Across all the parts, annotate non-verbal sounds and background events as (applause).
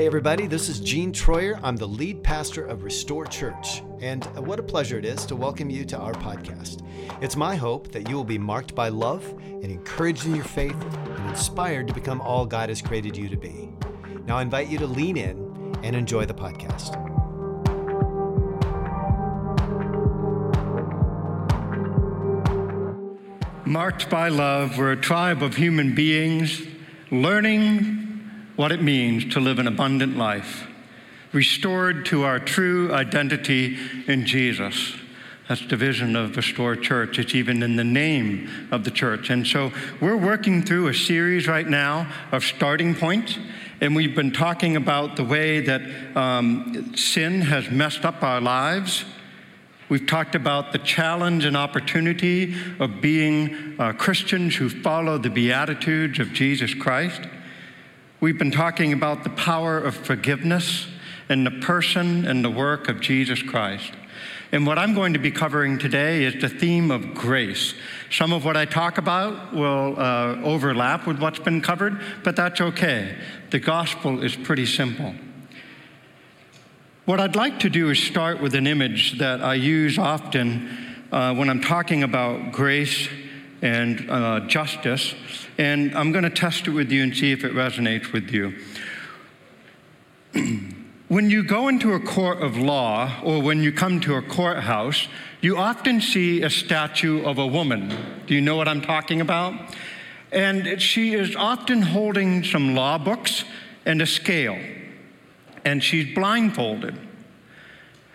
Hey, everybody, this is Gene Troyer. I'm the lead pastor of Restore Church, and what a pleasure it is to welcome you to our podcast. It's my hope that you will be marked by love and encouraged in your faith and inspired to become all God has created you to be. Now, I invite you to lean in and enjoy the podcast. Marked by love, we're a tribe of human beings learning what it means to live an abundant life, restored to our true identity in Jesus. That's the vision of Restore Church. It's even in the name of the church. And so we're working through a series right now of starting points. And we've been talking about the way that um, sin has messed up our lives. We've talked about the challenge and opportunity of being uh, Christians who follow the Beatitudes of Jesus Christ. We've been talking about the power of forgiveness and the person and the work of Jesus Christ. And what I'm going to be covering today is the theme of grace. Some of what I talk about will uh, overlap with what's been covered, but that's okay. The gospel is pretty simple. What I'd like to do is start with an image that I use often uh, when I'm talking about grace and uh, justice and I'm going to test it with you and see if it resonates with you. (clears throat) when you go into a court of law or when you come to a courthouse, you often see a statue of a woman. Do you know what I'm talking about? And she is often holding some law books and a scale, and she's blindfolded.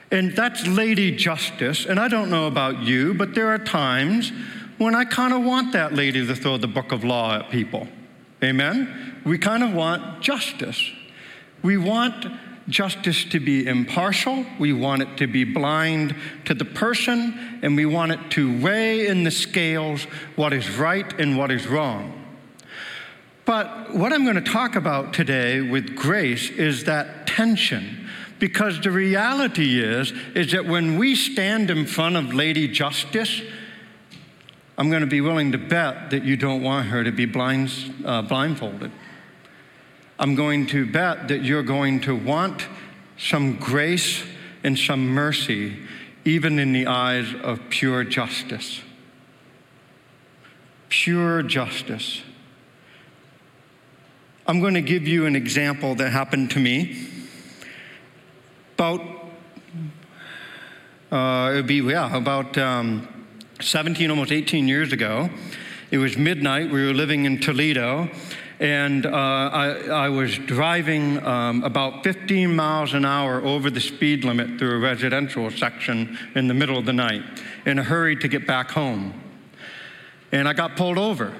And that's Lady Justice. And I don't know about you, but there are times when I kind of want that lady to throw the book of law at people. Amen? We kind of want justice. We want justice to be impartial, we want it to be blind to the person, and we want it to weigh in the scales what is right and what is wrong. But what I'm going to talk about today with grace is that tension. Because the reality is, is that when we stand in front of Lady Justice, I'm going to be willing to bet that you don't want her to be blind, uh, blindfolded. I'm going to bet that you're going to want some grace and some mercy, even in the eyes of pure justice. Pure justice. I'm going to give you an example that happened to me. About, uh, it would be, yeah, about um, 17, almost 18 years ago. It was midnight. We were living in Toledo, and uh, I, I, was driving um, about 15 miles an hour over the speed limit through a residential section in the middle of the night in a hurry to get back home. And I got pulled over.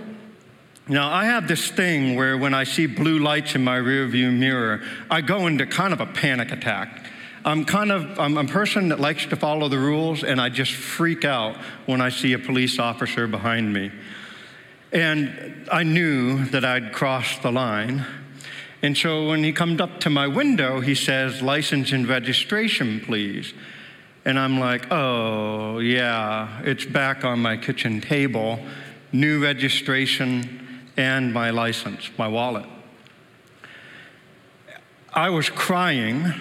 Now, I have this thing where when I see blue lights in my rearview mirror, I go into kind of a panic attack. I'm kind of I'm a person that likes to follow the rules, and I just freak out when I see a police officer behind me. And I knew that I'd crossed the line. And so when he comes up to my window, he says, License and registration, please. And I'm like, oh, yeah, it's back on my kitchen table, new registration and my license, my wallet. I was crying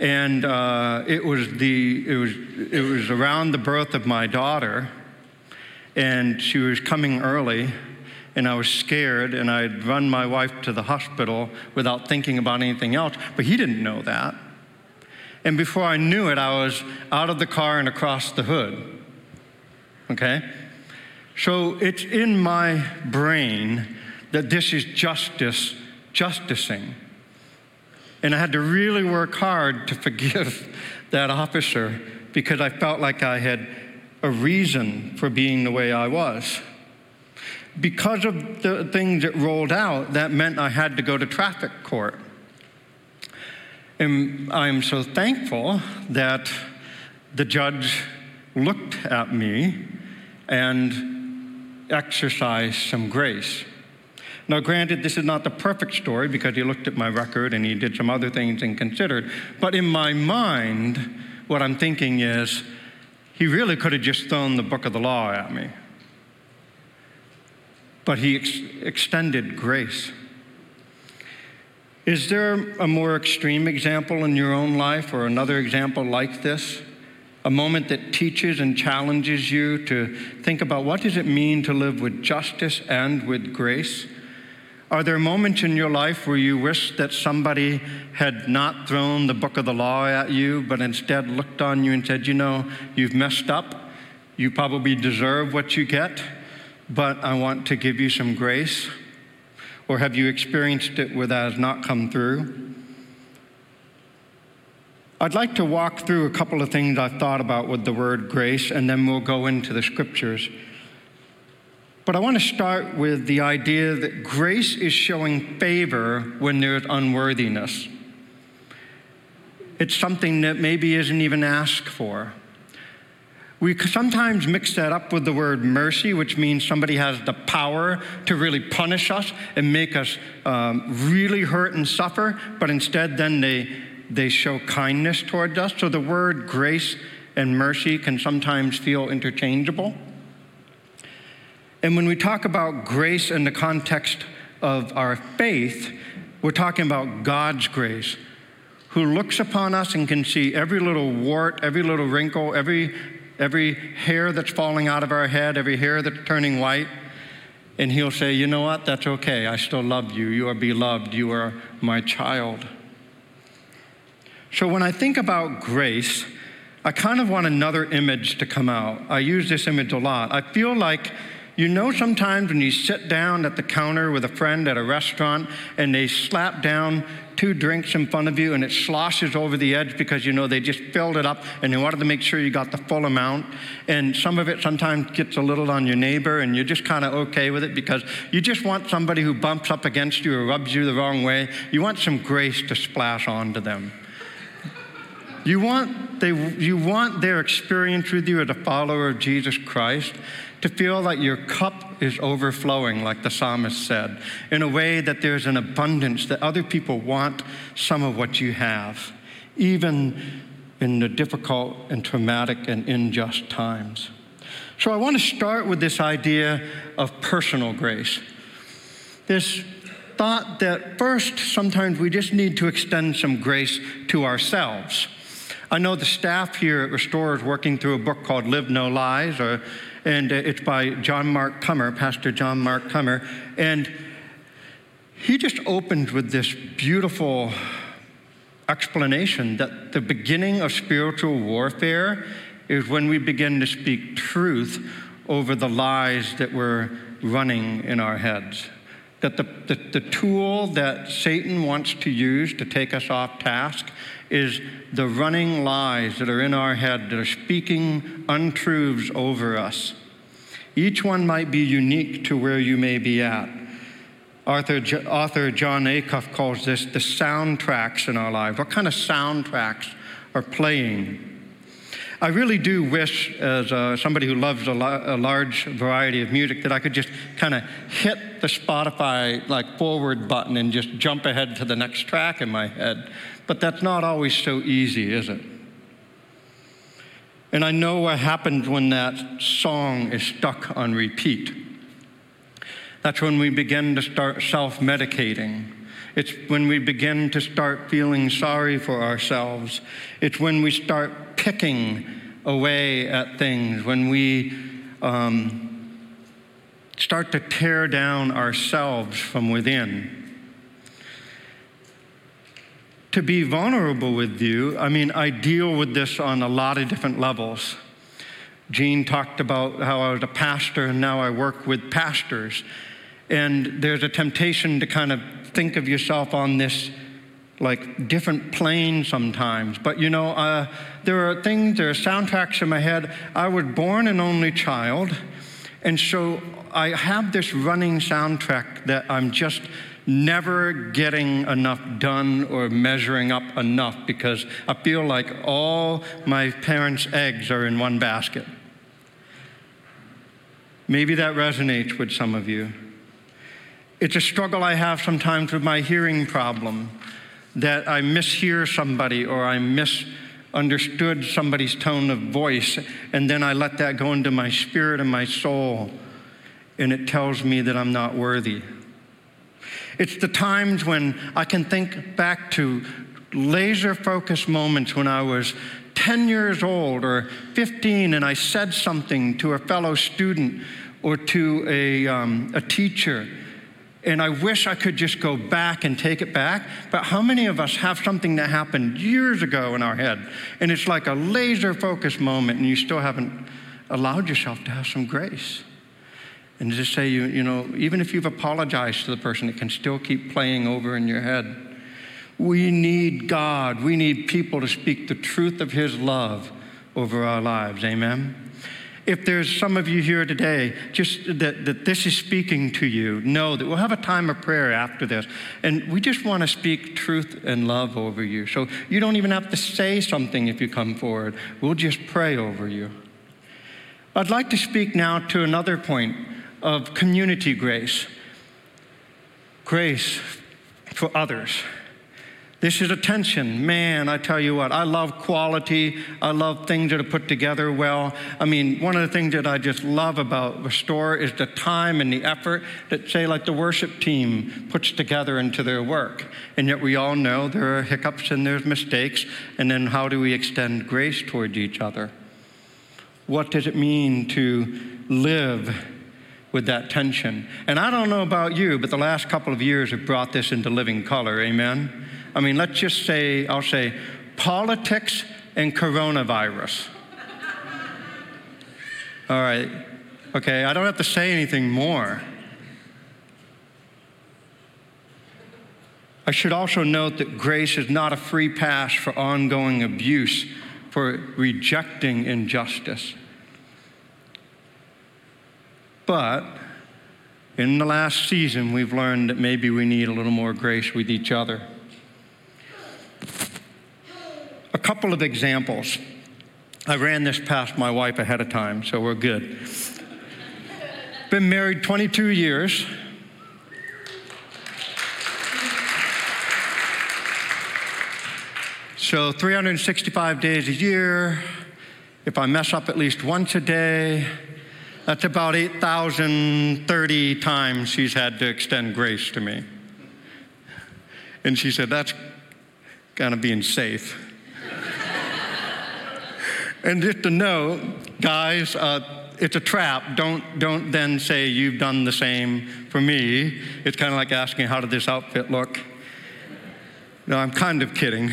and uh, it was the it was it was around the birth of my daughter, and she was coming early, and I was scared, and I'd run my wife to the hospital without thinking about anything else. But he didn't know that, and before I knew it, I was out of the car and across the hood. Okay, so it's in my brain that this is justice, justicing. And I had to really work hard to forgive (laughs) that officer because I felt like I had a reason for being the way I was. Because of the things that rolled out, that meant I had to go to traffic court. And I'm so thankful that the judge looked at me and exercised some grace. Now, granted, this is not the perfect story because he looked at my record and he did some other things and considered. But in my mind, what I'm thinking is, he really could have just thrown the book of the law at me. But he ex- extended grace. Is there a more extreme example in your own life or another example like this? A moment that teaches and challenges you to think about what does it mean to live with justice and with grace? Are there moments in your life where you wish that somebody had not thrown the book of the law at you, but instead looked on you and said, You know, you've messed up. You probably deserve what you get, but I want to give you some grace? Or have you experienced it where that has not come through? I'd like to walk through a couple of things I've thought about with the word grace, and then we'll go into the scriptures. But I want to start with the idea that grace is showing favor when there's unworthiness. It's something that maybe isn't even asked for. We sometimes mix that up with the word mercy, which means somebody has the power to really punish us and make us um, really hurt and suffer, but instead then they, they show kindness towards us. So the word grace and mercy can sometimes feel interchangeable. And when we talk about grace in the context of our faith, we're talking about God's grace, who looks upon us and can see every little wart, every little wrinkle, every, every hair that's falling out of our head, every hair that's turning white. And he'll say, You know what? That's okay. I still love you. You are beloved. You are my child. So when I think about grace, I kind of want another image to come out. I use this image a lot. I feel like you know, sometimes when you sit down at the counter with a friend at a restaurant and they slap down two drinks in front of you and it sloshes over the edge because you know they just filled it up and they wanted to make sure you got the full amount. And some of it sometimes gets a little on your neighbor and you're just kind of okay with it because you just want somebody who bumps up against you or rubs you the wrong way. You want some grace to splash onto them. You want, they, you want their experience with you as a follower of Jesus Christ to feel that your cup is overflowing, like the psalmist said, in a way that there's an abundance, that other people want some of what you have, even in the difficult and traumatic and unjust times. So I want to start with this idea of personal grace. This thought that first, sometimes we just need to extend some grace to ourselves. I know the staff here at Restore is working through a book called Live No Lies, or and uh, it's by John Mark Comer, Pastor John Mark Comer. And he just opened with this beautiful explanation that the beginning of spiritual warfare is when we begin to speak truth over the lies that we're running in our heads. That the, the, the tool that Satan wants to use to take us off task is the running lies that are in our head that are speaking untruths over us. Each one might be unique to where you may be at. Author, author Jon Acuff calls this the soundtracks in our lives. What kind of soundtracks are playing? I really do wish, as uh, somebody who loves a, a, large variety of music, that I could just kind of hit the Spotify like forward button and just jump ahead to the next track in my head. But that's not always so easy, is it? And I know what happens when that song is stuck on repeat. That's when we begin to start self medicating. It's when we begin to start feeling sorry for ourselves. It's when we start picking away at things, when we um, start to tear down ourselves from within to be vulnerable with you, I mean, I deal with this on a lot of different levels. Gene talked about how I was a pastor and now I work with pastors. And there's a temptation to kind of think of yourself on this like different plane sometimes. But you know, uh, there are things, there are soundtracks in my head. I was born an only child, and so I have this running soundtrack that I'm just never getting enough done or measuring up enough because I feel like all my parents' eggs are in one basket. Maybe that resonates with some of you. It's a struggle I have sometimes with my hearing problem that I mishear somebody or I misunderstood somebody's tone of voice, and then I let that go into my spirit and my soul, and it tells me that I'm not worthy. It's the times when I can think back to laser focused moments when I was 10 years old or 15 and I said something to a fellow student or to a, um, a teacher. And I wish I could just go back and take it back. But how many of us have something that happened years ago in our head? And it's like a laser focused moment, and you still haven't allowed yourself to have some grace. And just say, you, you know, even if you've apologized to the person, it can still keep playing over in your head. We need God. We need people to speak the truth of His love over our lives. Amen? If there's some of you here today, just that, that this is speaking to you, know that we'll have a time of prayer after this. And we just want to speak truth and love over you. So you don't even have to say something if you come forward. We'll just pray over you. I'd like to speak now to another point of community grace grace for others. This is attention. Man, I tell you what, I love quality. I love things that are put together well. I mean, one of the things that I just love about Restore is the time and the effort that, say, like the worship team puts together into their work. And yet we all know there are hiccups and there's mistakes. And then how do we extend grace towards each other? What does it mean to live with that tension? And I don't know about you, but the last couple of years have brought this into living color. Amen? I mean, let's just say, I'll say, politics and coronavirus. (laughs) All right. Okay, I don't have to say anything more. I should also note that grace is not a free pass for ongoing abuse, for rejecting injustice. But in the last season, we've learned that maybe we need a little more grace with each other. A couple of examples. I ran this past my wife ahead of time, so we're good. Been married 22 years. So 365 days a year. If I mess up at least once a day, that's about 8,030 times she's had to extend grace to me. And she said, That's kind of being safe. (laughs) and just to know, guys, uh, it's a trap. Don't, don't then say you've done the same for me. It's kind of like asking, How did this outfit look? No, I'm kind of kidding.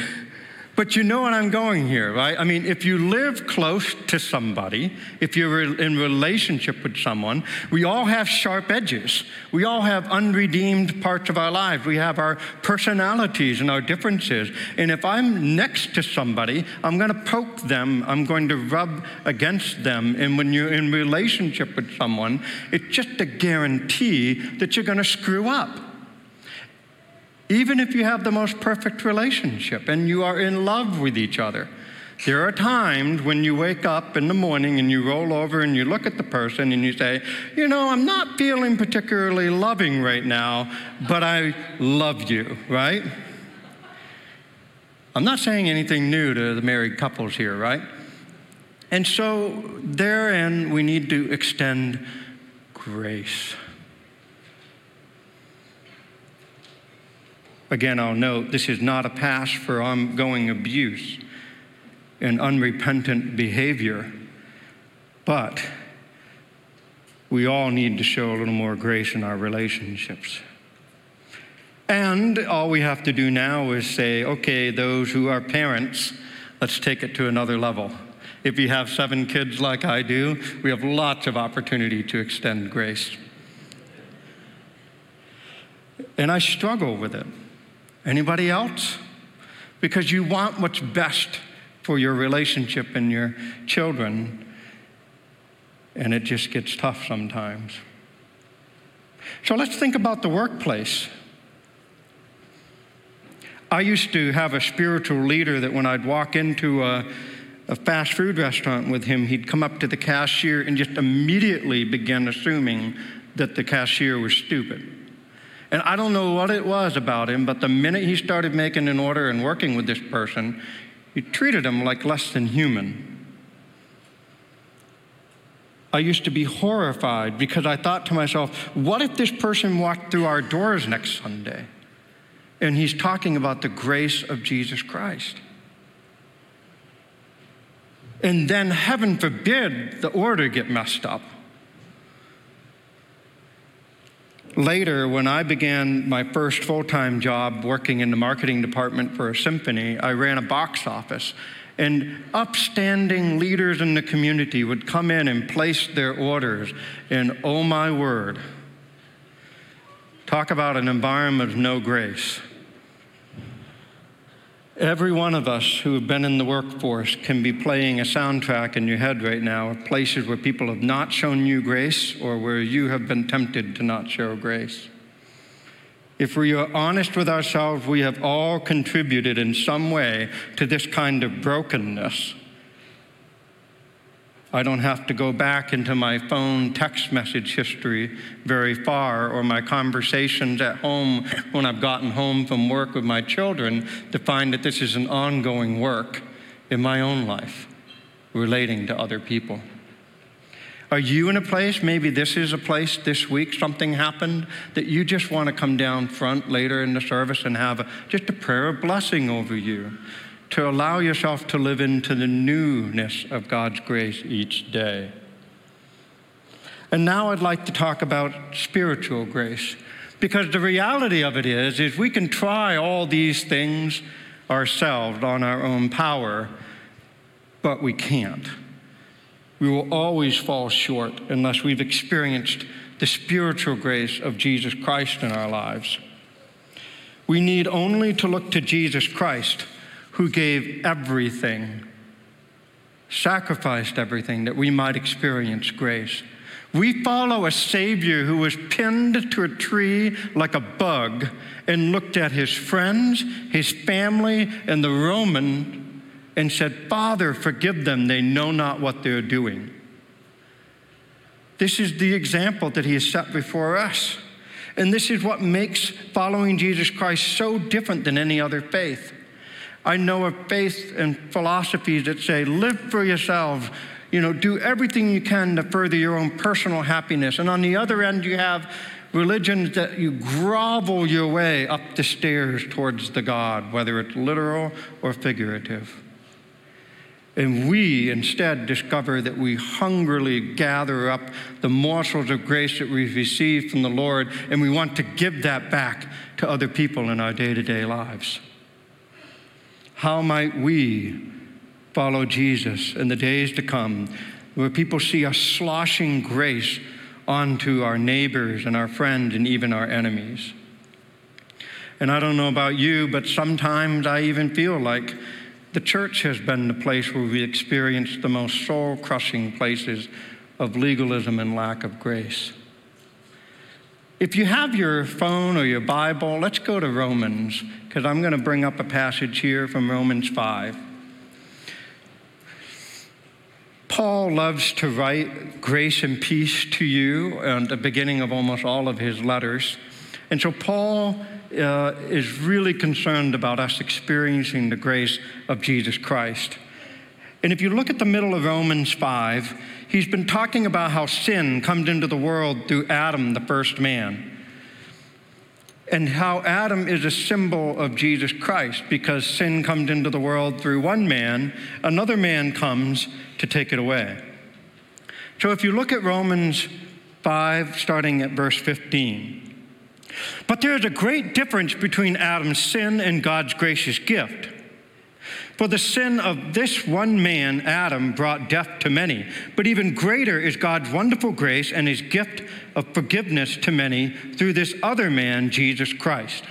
But you know what I'm going here, right? I mean, if you live close to somebody, if you're in relationship with someone, we all have sharp edges. We all have unredeemed parts of our lives. We have our personalities and our differences. And if I'm next to somebody, I'm going to poke them, I'm going to rub against them. And when you're in relationship with someone, it's just a guarantee that you're going to screw up even if you have the most perfect relationship and you are in love with each other. There are times when you wake up in the morning and you roll over and you look at the person and you say, You know, I'm not feeling particularly loving right now, but I love you, right? I'm not saying anything new to the married couples here, right? And so, therein, we need to extend grace. Again, I'll note this is not a pass for ongoing abuse and unrepentant behavior, but we all need to show a little more grace in our relationships. And all we have to do now is say, okay, those who are parents, let's take it to another level. If you have seven kids like I do, we have lots of opportunity to extend grace. And I struggle with it. Anybody else? Because you want what's best for your relationship and your children, and it just gets tough sometimes. So let's think about the workplace. I used to have a spiritual leader that when I'd walk into a, a, fast food restaurant with him, he'd come up to the cashier and just immediately begin assuming that the cashier was stupid. And I don't know what it was about him, but the minute he started making an order and working with this person, he treated him like less than human. I used to be horrified because I thought to myself, what if this person walked through our doors next Sunday? And he's talking about the grace of Jesus Christ. And then, heaven forbid, the order get messed up. Later, when I began my first full time job working in the marketing department for a symphony, I ran a box office. And upstanding leaders in the community would come in and place their orders. And oh my word, talk about an environment of no grace. Every one of us who have been in the workforce can be playing a soundtrack in your head right now of places where people have not shown you grace or where you have been tempted to not show grace. If we are honest with ourselves, we have all contributed in some way to this kind of brokenness. I don't have to go back into my phone text message history very far or my conversations at home when I've gotten home from work with my children to find that this is an ongoing work in my own life relating to other people. Are you in a place, maybe this is a place this week, something happened that you just want to come down front later in the service and have a, just a prayer of blessing over you? To allow yourself to live into the newness of God's grace each day. And now I'd like to talk about spiritual grace because the reality of it is is we can try all these things ourselves on our own power but we can't. We will always fall short unless we've experienced the spiritual grace of Jesus Christ in our lives. We need only to look to Jesus Christ who gave everything, sacrificed everything that we might experience grace. We follow a Savior who was pinned to a tree like a bug and looked at his friends, his family, and the Roman and said, Father, forgive them, they know not what they're doing. This is the example that he has set before us. And this is what makes following Jesus Christ so different than any other faith. I know of faith and philosophies that say, live for yourselves, you know, do everything you can to further your own personal happiness. And on the other end, you have religions that you grovel your way up the stairs towards the God, whether it's literal or figurative. And we instead discover that we hungrily gather up the morsels of grace that we've received from the Lord, and we want to give that back to other people in our day to day lives. How might we follow Jesus in the days to come where people see us sloshing grace onto our neighbors and our friends and even our enemies? And I don't know about you, but sometimes I even feel like the church has been the place where we experience the most soul crushing places of legalism and lack of grace. If you have your phone or your Bible, let's go to Romans, because I'm going to bring up a passage here from Romans 5. Paul loves to write grace and peace to you at the beginning of almost all of his letters. And so Paul uh, is really concerned about us experiencing the grace of Jesus Christ. And if you look at the middle of Romans 5, he's been talking about how sin comes into the world through Adam, the first man. And how Adam is a symbol of Jesus Christ because sin comes into the world through one man, another man comes to take it away. So if you look at Romans 5, starting at verse 15, but there is a great difference between Adam's sin and God's gracious gift. For the sin of this one man, Adam, brought death to many. But even greater is God's wonderful grace and his gift of forgiveness to many through this other man, Jesus Christ.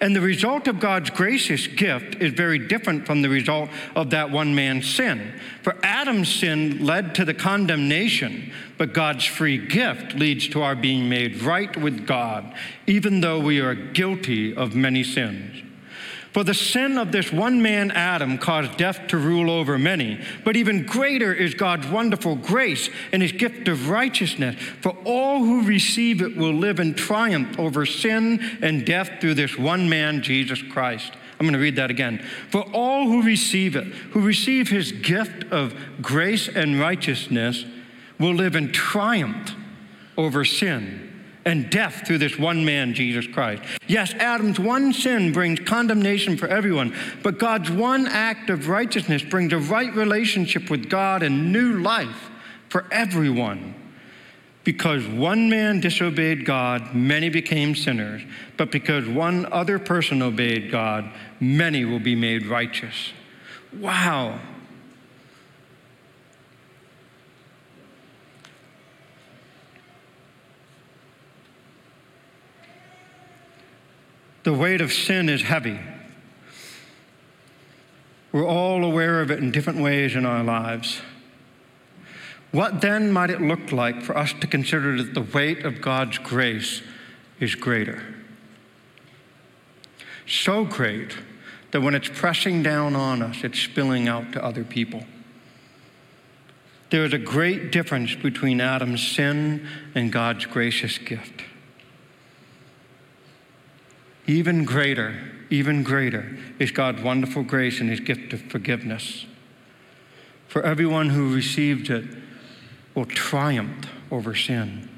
And the result of God's gracious gift is very different from the result of that one man's sin. For Adam's sin led to the condemnation, but God's free gift leads to our being made right with God, even though we are guilty of many sins. For the sin of this one man, Adam, caused death to rule over many. But even greater is God's wonderful grace and his gift of righteousness. For all who receive it will live in triumph over sin and death through this one man, Jesus Christ. I'm going to read that again. For all who receive it, who receive his gift of grace and righteousness, will live in triumph over sin and death through this one man, Jesus Christ. Yes, Adam's one sin brings condemnation for everyone, but God's one act of righteousness brings a right relationship with God and new life for everyone. Because one man disobeyed God, many became sinners. But because one other person obeyed God, many will be made righteous. Wow. The weight of sin is heavy. We're all aware of it in different ways in our lives. What then might it look like for us to consider that the weight of God's grace is greater? So great that when it's pressing down on us, it's spilling out to other people. There is a great difference between Adam's sin and God's gracious gift. Even greater, even greater is God's wonderful grace and his gift of forgiveness. For everyone who received it will triumph over sin.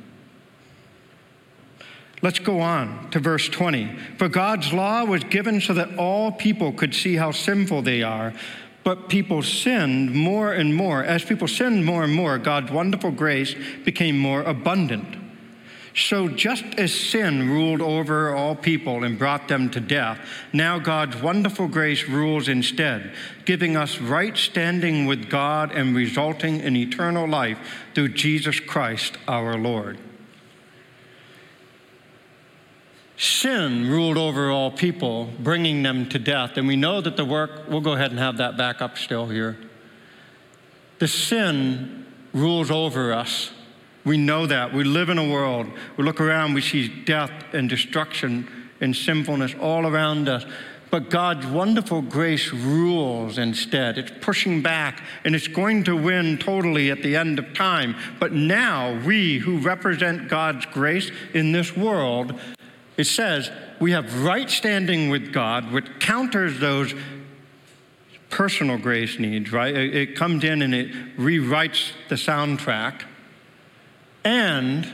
Let's go on to verse 20. For God's law was given so that all people could see how sinful they are. But people sinned more and more. As people sinned more and more, God's wonderful grace became more abundant. So, just as sin ruled over all people and brought them to death, now God's wonderful grace rules instead, giving us right standing with God and resulting in eternal life through Jesus Christ our Lord. Sin ruled over all people, bringing them to death. And we know that the work, we'll go ahead and have that back up still here. The sin rules over us we know that. We live in a world. We look around, we see death and destruction and sinfulness all around us. But God's wonderful grace rules instead. It's pushing back and it's going to win totally at the end of time. But now, we who represent God's grace in this world, it says we have right standing with God, which counters those personal grace needs, right? It comes in and it rewrites the soundtrack and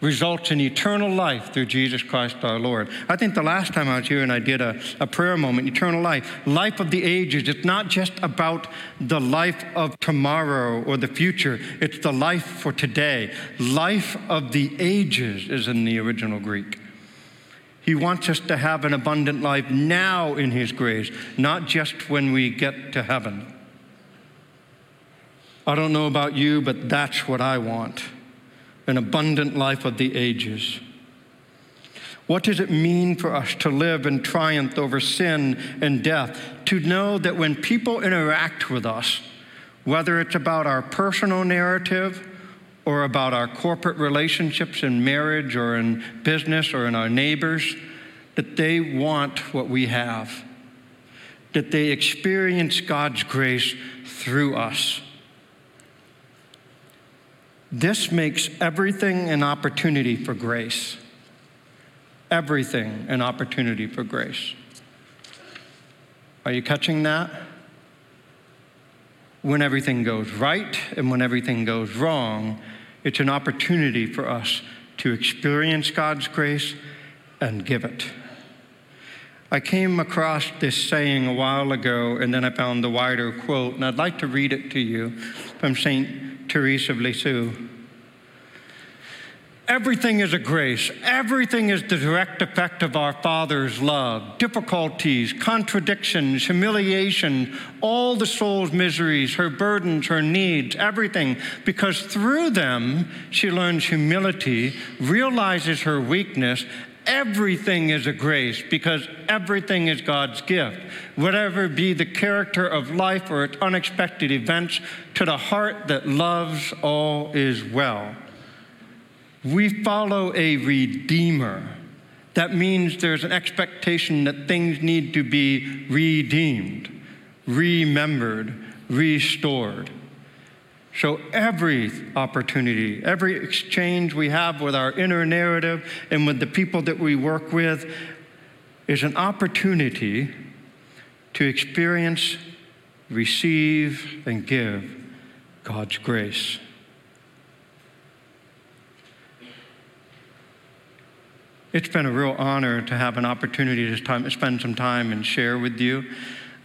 results in eternal life through Jesus Christ our Lord. I think the last time I was here and I did a, a prayer moment, eternal life, life of the ages, it's not just about the life of tomorrow or the future, it's the life for today. Life of the ages is in the original Greek. He wants us to have an abundant life now in His grace, not just when we get to heaven. I don't know about you, but that's what I want an abundant life of the ages. What does it mean for us to live in triumph over sin and death? To know that when people interact with us, whether it's about our personal narrative or about our corporate relationships in marriage or in business or in our neighbors, that they want what we have, that they experience God's grace through us. This makes everything an opportunity for grace. Everything an opportunity for grace. Are you catching that? When everything goes right and when everything goes wrong, it's an opportunity for us to experience God's grace and give it. I came across this saying a while ago, and then I found the wider quote, and I'd like to read it to you from St. Therese of Lisieux. Everything is a grace. Everything is the direct effect of our Father's love. Difficulties, contradictions, humiliation, all the soul's miseries, her burdens, her needs, everything. Because through them, she learns humility, realizes her weakness, everything is a grace because everything is God's gift. Whatever be the character of life or its unexpected events, to the heart that loves, all is well. We follow a redeemer. That means there's an expectation that things need to be redeemed, remembered, restored. So every opportunity, every exchange we have with our inner narrative and with the people that we work with is an opportunity to experience, receive, and give God's grace. It's been a real honor to have an opportunity to spend some time and share with you.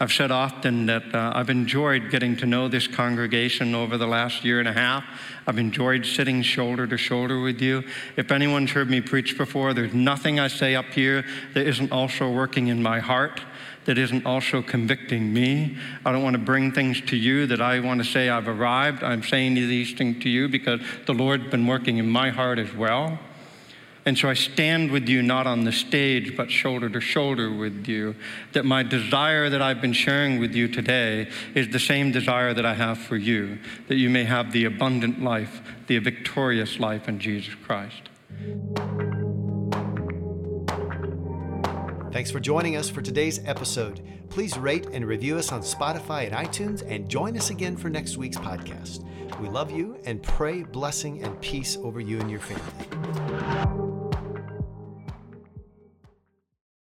I've said often that uh, I've enjoyed getting to know this congregation over the last year and a half. I've enjoyed sitting shoulder to shoulder with you. If anyone's heard me preach before, there's nothing I say up here that isn't also working in my heart, that isn't also convicting me. I don't want to bring things to you that I want to say I've arrived. I'm saying these things to you because the Lord's been working in my heart as well. And so I stand with you not on the stage, but shoulder to shoulder with you. That my desire that I've been sharing with you today is the same desire that I have for you, that you may have the abundant life, the victorious life in Jesus Christ. Thanks for joining us for today's episode. Please rate and review us on Spotify and iTunes and join us again for next week's podcast. We love you and pray blessing and peace over you and your family.